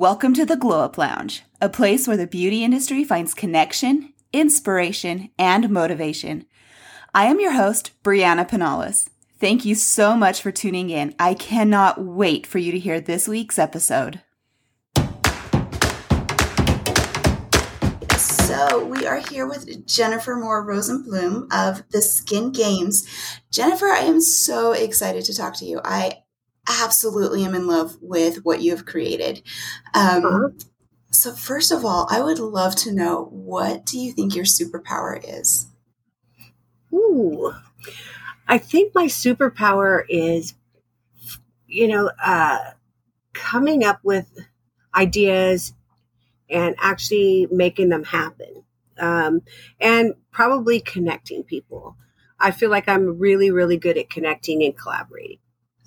Welcome to the Glow Up Lounge, a place where the beauty industry finds connection, inspiration, and motivation. I am your host, Briana Pinales. Thank you so much for tuning in. I cannot wait for you to hear this week's episode. So, we are here with Jennifer Moore Rosenblum of the Skin Games. Jennifer, I am so excited to talk to you. I absolutely am in love with what you have created. Um, uh-huh. So, first of all, I would love to know what do you think your superpower is? Ooh, I think my superpower is, you know, uh, coming up with ideas and actually making them happen, um, and probably connecting people. I feel like I'm really, really good at connecting and collaborating.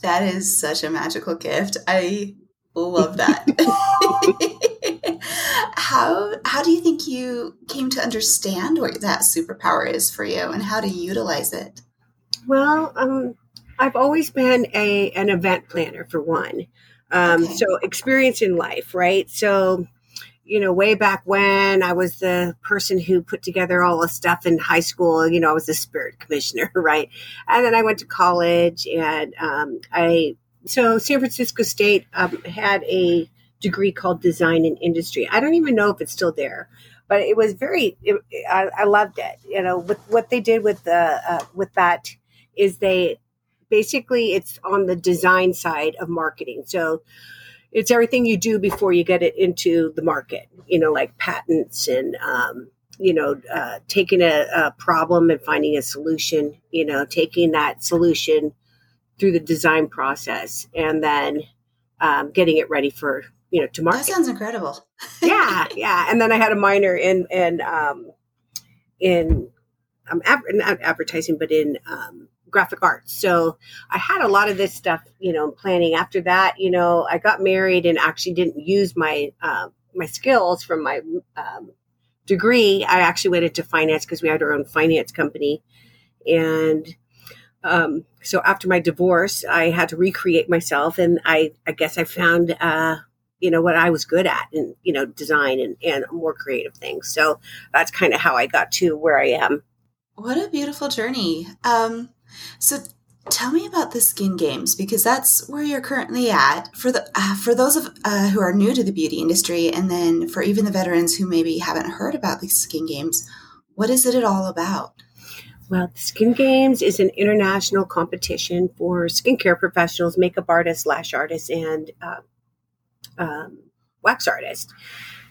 That is such a magical gift. I love that. how how do you think you came to understand what that superpower is for you and how to utilize it? Well, um, I've always been a an event planner for one. Um, okay. So experience in life, right? So you know, way back when I was the person who put together all the stuff in high school, you know, I was the spirit commissioner, right? And then I went to college and um, I, so San Francisco State um, had a degree called design and industry. I don't even know if it's still there, but it was very, it, I, I, loved it. You know, with what they did with the, uh, with that is they basically, it's on the design side of marketing. So, it's everything you do before you get it into the market, you know, like patents and, um, you know, uh, taking a, a, problem and finding a solution, you know, taking that solution through the design process and then um, getting it ready for, you know, to market. That sounds incredible. yeah. Yeah. And then I had a minor in, in, um, in, um, not advertising, but in, um, graphic arts. So I had a lot of this stuff, you know, planning. After that, you know, I got married and actually didn't use my uh, my skills from my um, degree. I actually went into finance because we had our own finance company, and um, so after my divorce, I had to recreate myself, and I I guess I found. Uh, you know what I was good at, and you know, design and, and more creative things. So that's kind of how I got to where I am. What a beautiful journey. Um, so tell me about the skin games because that's where you're currently at. For the uh, for those of uh, who are new to the beauty industry and then for even the veterans who maybe haven't heard about the skin games what is it at all about? Well the skin games is an international competition for skincare professionals makeup artists lash artists and uh, um, wax artists.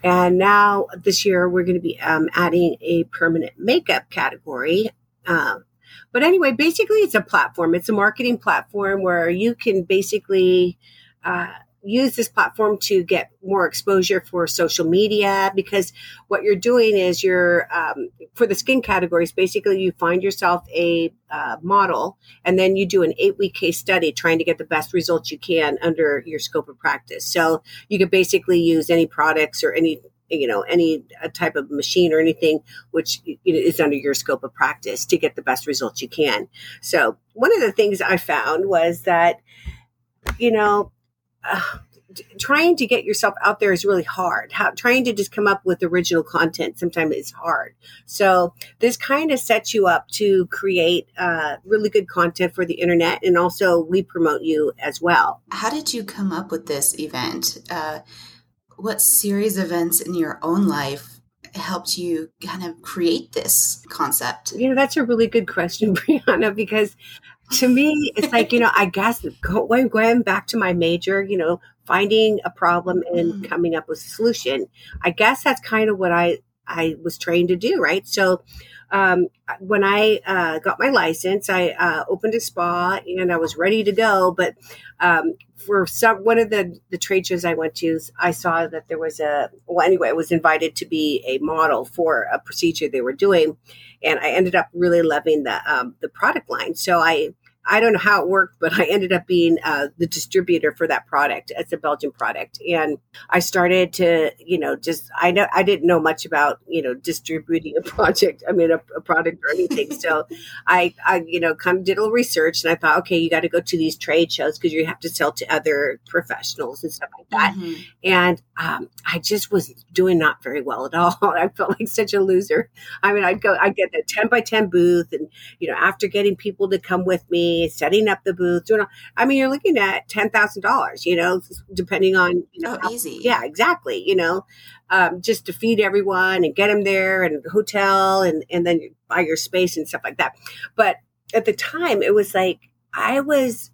And now this year we're going to be um, adding a permanent makeup category um, but anyway, basically, it's a platform. It's a marketing platform where you can basically uh, use this platform to get more exposure for social media because what you're doing is you're um, for the skin categories basically you find yourself a uh, model and then you do an eight week case study trying to get the best results you can under your scope of practice so you could basically use any products or any you know any type of machine or anything which is under your scope of practice to get the best results you can so one of the things i found was that you know uh, trying to get yourself out there is really hard. How, trying to just come up with original content sometimes is hard. So this kind of sets you up to create uh, really good content for the internet, and also we promote you as well. How did you come up with this event? Uh, what series events in your own life helped you kind of create this concept? You know, that's a really good question, Briana, because to me, it's like, you know, I guess going, going back to my major, you know, finding a problem and mm-hmm. coming up with a solution. I guess that's kind of what I, I was trained to do, right? So um, when I uh, got my license, I uh, opened a spa and I was ready to go. But um, for some one of the the trade shows I went to, I saw that there was a well anyway, I was invited to be a model for a procedure they were doing, and I ended up really loving the um, the product line. So I I don't know how it worked, but I ended up being uh, the distributor for that product. It's a Belgian product, and I started to, you know, just I know I didn't know much about, you know, distributing a project. I mean, a, a product or anything. so I, I, you know, kind of did a little research, and I thought, okay, you got to go to these trade shows because you have to sell to other professionals and stuff like that. Mm-hmm. And um, I just was doing not very well at all. I felt like such a loser. I mean, I'd go, I'd get the 10 by 10 booth and, you know, after getting people to come with me, setting up the booth, doing all, I mean, you're looking at $10,000, you know, depending on, you know, oh, easy. yeah, exactly. You know, um, just to feed everyone and get them there and hotel and, and then buy your space and stuff like that. But at the time it was like, I was,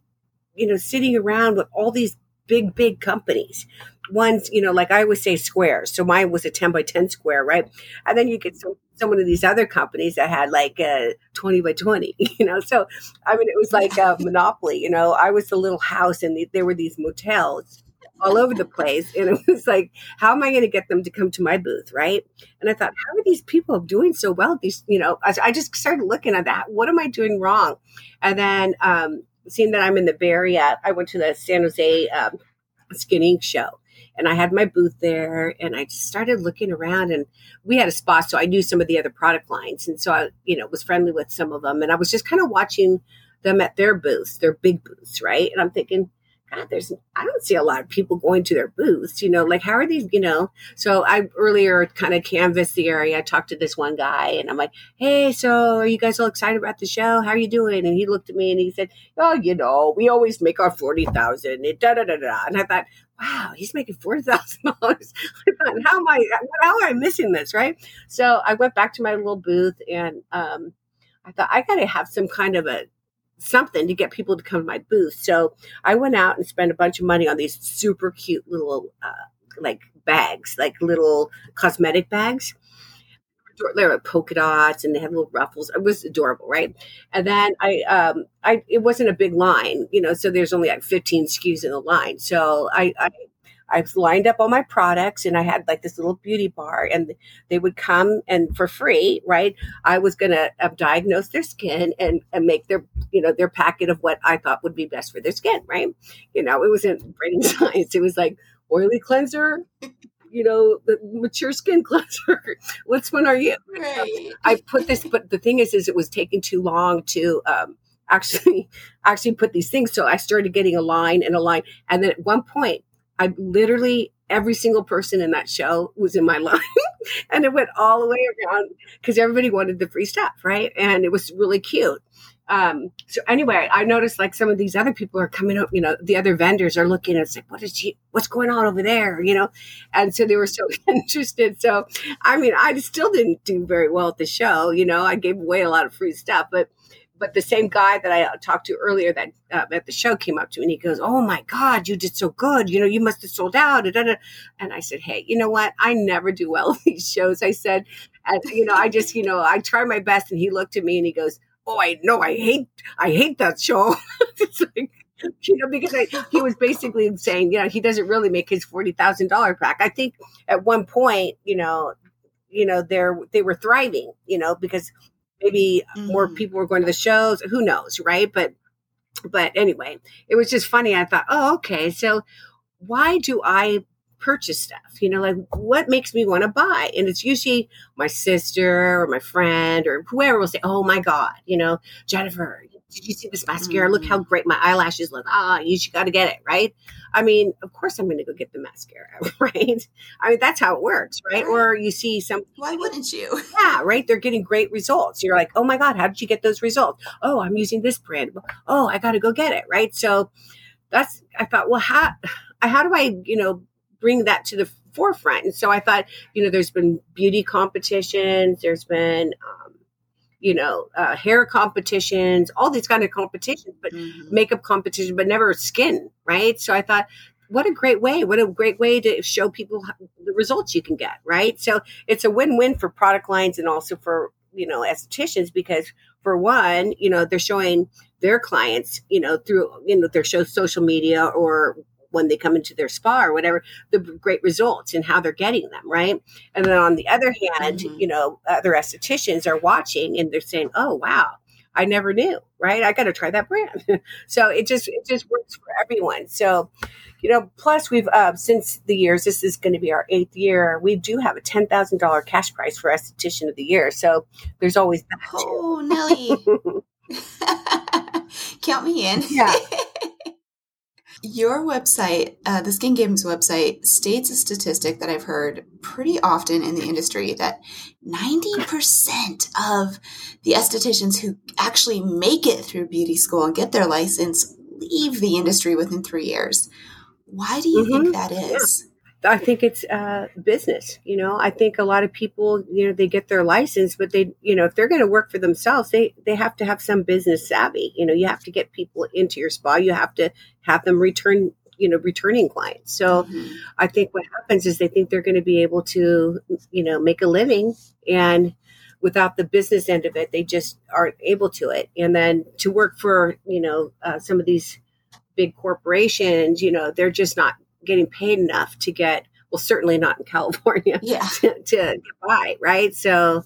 you know, sitting around with all these big, big companies. One's, you know, like I always say squares. So mine was a 10 by 10 square, right? And then you get some, some of these other companies that had like a 20 by 20, you know? So, I mean, it was like a monopoly, you know? I was the little house and the, there were these motels all over the place. And it was like, how am I going to get them to come to my booth? Right. And I thought, how are these people doing so well? These, you know, I, I just started looking at that. What am I doing wrong? And then, um, seeing that I'm in the Bay Area, I went to the San Jose um, Skin Inc. show and I had my booth there and I just started looking around and we had a spot. So I knew some of the other product lines. And so I, you know, was friendly with some of them and I was just kind of watching them at their booths, their big booths. Right. And I'm thinking, God, there's I don't see a lot of people going to their booths, you know, like how are these, you know? So I earlier kind of canvassed the area. I talked to this one guy and I'm like, Hey, so are you guys all excited about the show? How are you doing? And he looked at me and he said, Oh, you know, we always make our forty thousand and da da da da. And I thought, wow, he's making forty thousand dollars. How am I how am I missing this? Right. So I went back to my little booth and um I thought I gotta have some kind of a something to get people to come to my booth. So I went out and spent a bunch of money on these super cute little uh, like bags, like little cosmetic bags. They were polka dots and they had little ruffles. It was adorable, right? And then I, um, I, it wasn't a big line, you know, so there's only like 15 SKUs in the line. So I, I I lined up all my products and I had like this little beauty bar and they would come and for free, right? I was going to uh, diagnose their skin and, and make their, you know, their packet of what I thought would be best for their skin, right? You know, it wasn't brain science. It was like oily cleanser, you know, the mature skin cleanser. Which one are you? Right. I put this, but the thing is, is it was taking too long to, um, actually actually put these things so i started getting a line and a line and then at one point I literally every single person in that show was in my line. And it went all the way around because everybody wanted the free stuff right? And it was really cute. Um, so anyway i noticed like some of these other people are coming up you know the other vendors are looking and it's like what is she what's going on over there? You know? And so they were so interested. So i mean i still didn't do very well at the show you know? I gave away a lot of free stuff but but the same guy that I talked to earlier that uh, at the show came up to me and he goes, "Oh my God, you did so good! You know, you must have sold out." And I said, "Hey, you know what? I never do well at these shows." I said, and you know, I just, you know, I try my best." And he looked at me and he goes, "Oh, I know, I hate, I hate that show." it's like, you know, because I, he was basically saying, you know, he doesn't really make his forty thousand dollar pack. I think at one point, you know, you know, they're they were thriving, you know, because maybe mm-hmm. more people were going to the shows who knows right? But but anyway it was just funny. I thought oh okay so why do i purchase stuff? You know like what makes me want to buy? And it's usually my sister or my friend or whoever will say oh my god you know jennifer did you see this mascara? Mm. Look how mm. great my eyelashes look. Ah, you got to get it, right? I mean, of course I'm going to go get the mascara, right? I mean, that's how it works, right? right? Or you see some. Why wouldn't you? Yeah, right. They're getting great results. You're like, oh my God, how did you get those results? Oh, I'm using this brand. Oh, I got to go get it, right? So that's, I thought, well, how, how do I, you know, bring that to the forefront? And so I thought, you know, there's been beauty competitions, there's been, um, you know, uh, hair competitions, all these kind of competitions, but mm-hmm. makeup competition, but never skin, right? So I thought, what a great way! What a great way to show people the results you can get, right? So it's a win-win for product lines and also for you know estheticians because for one, you know, they're showing their clients, you know, through you know their show social media or when they come into their spa or whatever, the great results and how they're getting them, right? And then on the other hand, mm-hmm. you know, other estheticians are watching and they're saying, "Oh, wow, I never knew, right? I got to try that brand." so it just it just works for everyone. So, you know, plus we've uh, since the years this is going to be our eighth year. We do have a ten thousand dollar cash prize for esthetician of the year. So there's always that. Oh, Nellie. Count me in. Yeah. Your website, uh, the Skin Games website, states a statistic that I've heard pretty often in the industry that 90% of the estheticians who actually make it through beauty school and get their license leave the industry within three years. Why do you mm-hmm. think that is? Yeah. I think it's uh, business. You know, I think a lot of people, you know, they get their license, but they, you know, if they're going to work for themselves, they they have to have some business savvy. You know, you have to get people into your spa. You have to have them return, you know, returning clients. So, mm-hmm. I think what happens is they think they're going to be able to, you know, make a living, and without the business end of it, they just aren't able to it. And then to work for, you know, uh, some of these big corporations, you know, they're just not getting paid enough to get well certainly not in california yeah. to, to get by right? So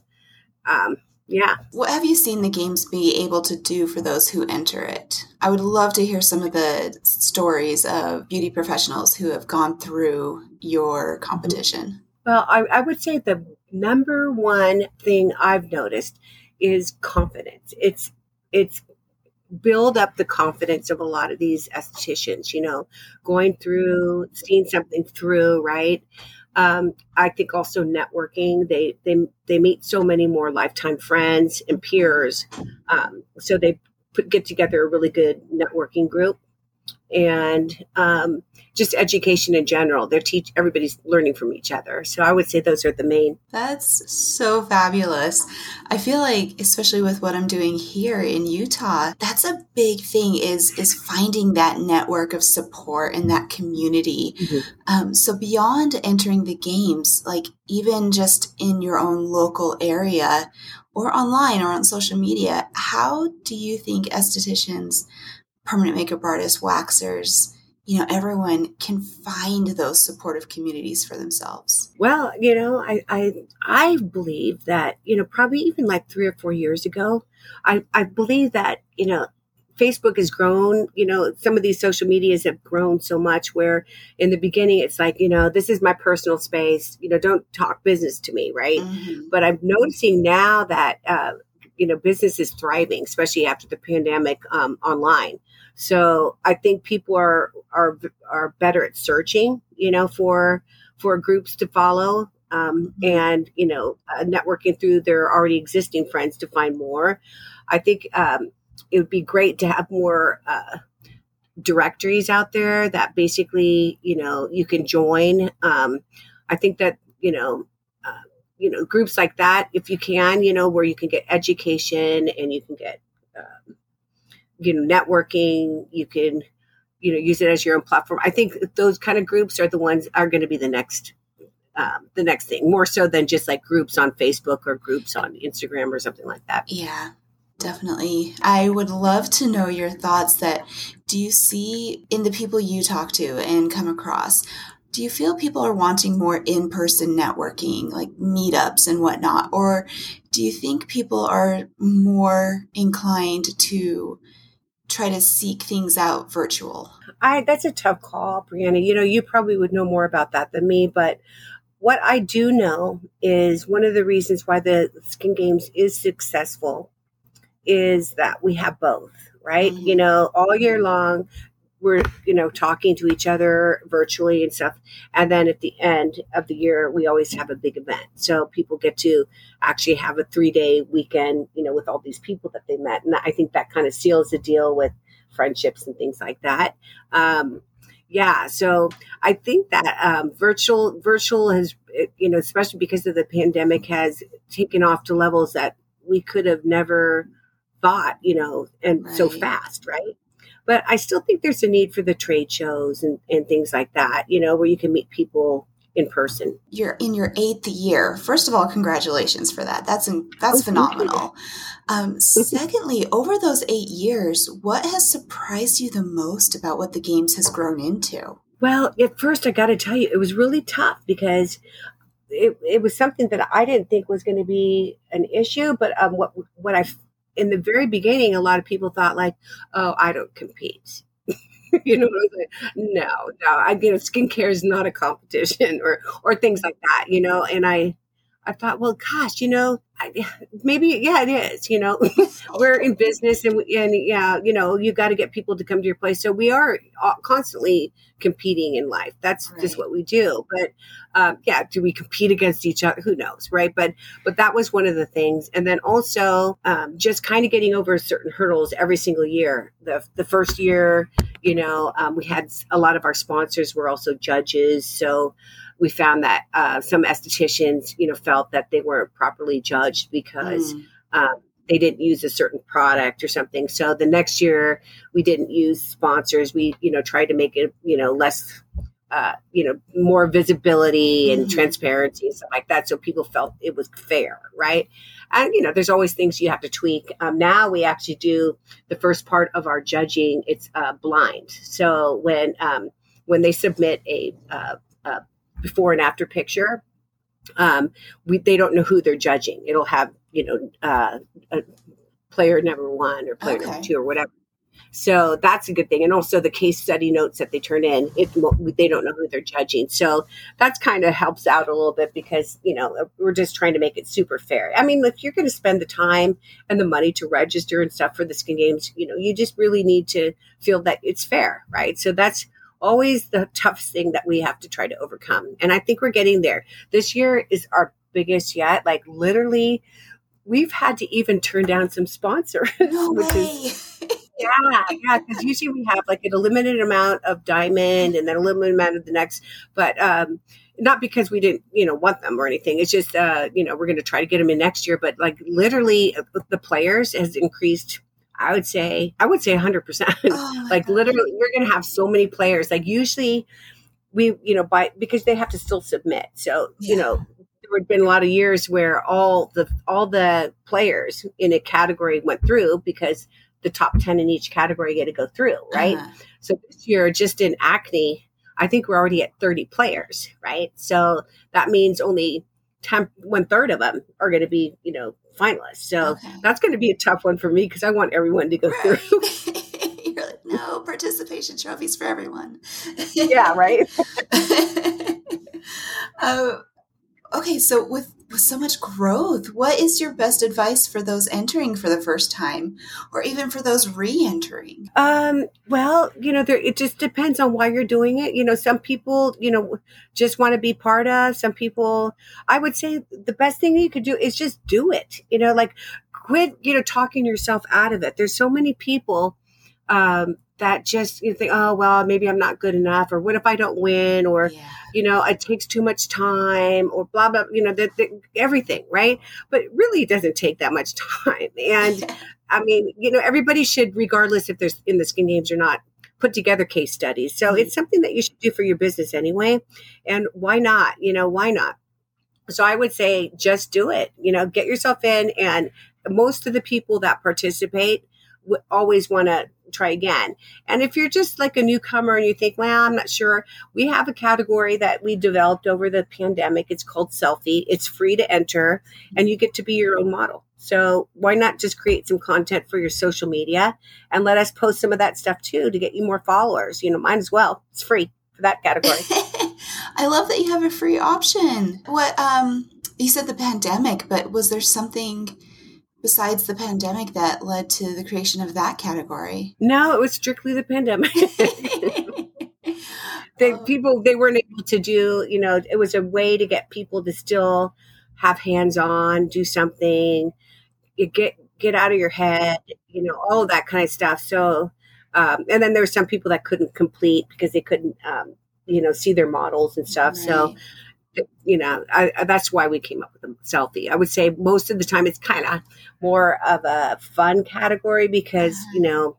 um yeah. What have you seen the games be able to do for those who enter it? I would love to hear some of the stories of beauty professionals who have gone through your competition. Well i, I would say the number one thing i've noticed is confidence. It's it's build up the confidence of a lot of these estheticians, you know, going through, seeing something through, right? Um, I think also networking. They they they meet so many more lifetime friends and peers, um, so they put get together a really good networking group and um, just education in general. They're teach everybody's learning from each other. So I would say those are the main. That's so fabulous. I feel like, especially with what I'm doing here in Utah, that's a big thing. Is is finding that network of support and that community. Mm-hmm. Um, so beyond entering the games, like even just in your own local area or online or on social media, how do you think estheticians permanent makeup artists, waxers, you know, everyone can find those supportive communities for themselves. Well, you know, I I I believe that, you know, probably even like three or four years ago, I, I believe that, you know, Facebook has grown, you know, some of these social medias have grown so much where in the beginning it's like, you know, this is my personal space, you know, don't talk business to me, right? Mm-hmm. But I'm noticing now that, uh, you know, business is thriving, especially after the pandemic um, online. So I think people are are are better at searching, you know, for for groups to follow, um, mm-hmm. and you know, uh, networking through their already existing friends to find more. I think um, it would be great to have more. Uh, directories out there that basically you know you can join um, i think that you know uh, you know groups like that if you can you know where you can get education and you can get um, you know networking you can you know use it as your own platform. I think those kind of groups are the ones are going to be the next um, the next thing more so than just like groups on facebook or groups on instagram or something like that. Yeah definitely. I would love to know your thoughts that do you see in the people you talk to and come across? Do you feel people are wanting more in-person networking like meetups and whatnot? Or do you think people are more inclined to try to seek things out virtual? I that's a tough call, Briana. You know, you probably would know more about that than me, but what I do know is one of the reasons why the Skin Games is successful is that we have both, right? Mm-hmm. You know, all year long, we're you know talking to each other virtually and stuff. And then at the end of the year we always have a big event. So people get to actually have a three day weekend you know with all these people that they met. And i think that kind of seals the deal with friendships and things like that. Um, yeah so i think that um, virtual virtual has you know especially because of the pandemic has taken off to levels that we could have never thought you know and right. so fast right but I still think there's a need for the trade shows and, and things like that, you know, where you can meet people in person. You're in your eighth year. First of all, congratulations for that. That's that's oh, phenomenal. Um, secondly, over those eight years, what has surprised you the most about what the games has grown into? Well, at first, I got to tell you, it was really tough because it, it was something that I didn't think was going to be an issue. But um, what what I in the very beginning, a lot of people thought like, "Oh, I don't compete." you know, like, no, no, I you know, skincare is not a competition, or or things like that. You know, and I, I thought, well, gosh, you know, maybe yeah it is you know we're in business and and yeah you know you got to get people to come to your place. So we are constantly competing in life. That's right. just what we do. But um, yeah do we compete against each other? Who knows right? But but that was one of the things. And then also um, just kind of getting over certain hurdles every single year. The the first year you know um, we had a lot of our sponsors were also judges. So we found that uh, some estheticians, you know, felt that they weren't properly judged because mm. um, they didn't use a certain product or something. So the next year, we didn't use sponsors. We, you know, tried to make it, you know, less, uh, you know, more visibility and mm. transparency and stuff like that, so people felt it was fair, right? And you know, there's always things you have to tweak. Um, now we actually do the first part of our judging. It's uh, blind. So when um, when they submit a, uh, a before and after picture, um, we, they don't know who they're judging. It'll have, you know, uh, player number one or player okay. number two or whatever. So that's a good thing. And also the case study notes that they turn in, it, they don't know who they're judging. So that's kind of helps out a little bit because, you know, we're just trying to make it super fair. I mean, if you're going to spend the time and the money to register and stuff for the skin games, you know, you just really need to feel that it's fair, right? So that's always the toughest thing that we have to try to overcome. And I think we're getting there. This year is our biggest yet. Like literally, we've had to even turn down some sponsors, no which way. is yeah, yeah. Because usually we have like a limited amount of diamond and then a limited amount of the next, but um, not because we didn't, you know, want them or anything. It's just, uh, you know, we're going to try to get them in next year. But like literally, uh, the players has increased I would say, I would say 100%. Oh like God. literally, we're going to have so many players. Like usually we, you know, by, because they have to still submit. So, yeah. you know, there had been a lot of years where all the, all the players in a category went through because the top 10 in each category get to go through. Right. Uh-huh. So this year, just in acne, I think we're already at 30 players. Right. So that means only 10, one third of them are going to be, you know, finalists. So okay. that's going to be a tough one for me because I want everyone to go right. through. You're like, no participation trophies for everyone. yeah, right. uh, okay, so with with so much growth, what is your best advice for those entering for the first time, or even for those re-entering? Um, well, you know, there, it just depends on why you're doing it. You know, some people, you know, just want to be part of. Some people, I would say, the best thing you could do is just do it. You know, like quit, you know, talking yourself out of it. There's so many people um, that just you think, oh well, maybe I'm not good enough, or what if I don't win, or yeah. you know, it takes too much time, or blah blah. You know, the, the, everything, right? But really, it doesn't take that much time. And I mean, you know, everybody should, regardless if there's in the skin games or not, put together case studies. So mm-hmm. it's something that you should do for your business anyway. And why not? You know, why not? So I would say just do it. You know, get yourself in, and most of the people that participate always want to try again. And if you're just like a newcomer and you think, well, I'm not sure, we have a category that we developed over the pandemic. It's called selfie. It's free to enter and you get to be your own model. So why not just create some content for your social media and let us post some of that stuff too to get you more followers? You know, mine as well. It's free for that category. I love that you have a free option. What um you said the pandemic, but was there something besides the pandemic that led to the creation of that category? No, it was strictly the pandemic. the oh. people they weren't able to do, you know, it was a way to get people to still have hands on, do something, get get out of your head, you know, all that kind of stuff. So um, and then there were some people that couldn't complete because they couldn't um, you know see their models and stuff. Right. So you know, I, that's why we came up with the selfie. I would say most of the time it's kind of more of a fun category because, you know,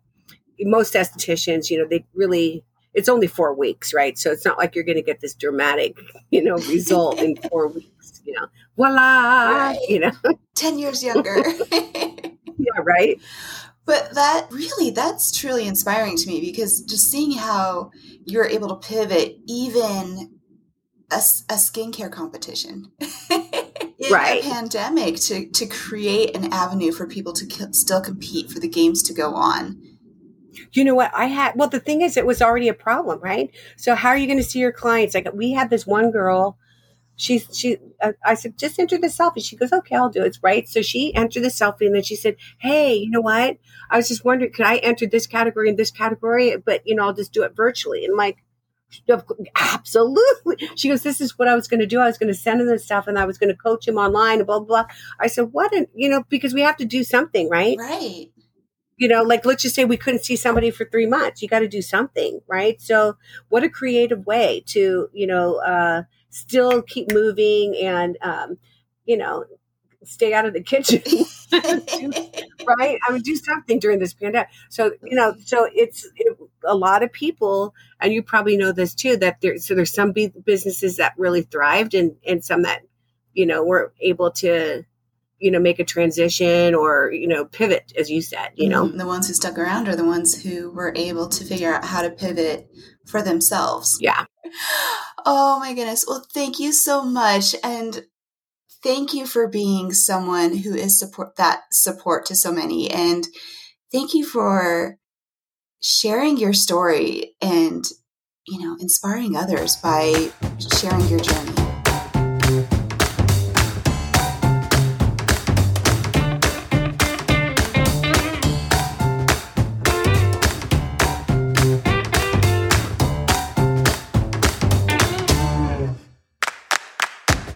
most estheticians, you know, they really, it's only four weeks, right? So it's not like you're going to get this dramatic, you know, result in four weeks, you know, voila, right. you know, 10 years younger. yeah, right. But that really, that's truly inspiring to me because just seeing how you're able to pivot even a, a skincare competition in right. a pandemic to, to create an avenue for people to still compete for the games to go on. You know what? I had, well, the thing is, it was already a problem, right? So, how are you going to see your clients? Like, we had this one girl, she she uh, I said just enter the selfie. She goes, okay, I'll do it. Right. So she entered the selfie, and then she said, hey, you know what? I was just wondering, could I enter this category and this category? But you know, I'll just do it virtually. And like, absolutely. She goes, this is what I was going to do. I was going to send him the stuff, and I was going to coach him online, and blah blah. blah. I said, what? An, you know, because we have to do something, right? Right you know like let's just say we couldn't see somebody for three months you got to do something right so what a creative way to you know uh, still keep moving and um, you know stay out of the kitchen. Right? I would do something during this pandemic. So you know so it's it, a lot of people and you probably know this too that there so there's some businesses that really thrived and and some that you know were able to you know make a transition or you know pivot as you said you know? Mm-hmm. the ones who stuck around are the ones who were able to figure out how to pivot for themselves. Yeah. Oh my goodness. Well thank you so much. And thank you for being someone who is support that support to so many. And thank you for sharing your story and you know inspiring others by sharing your journey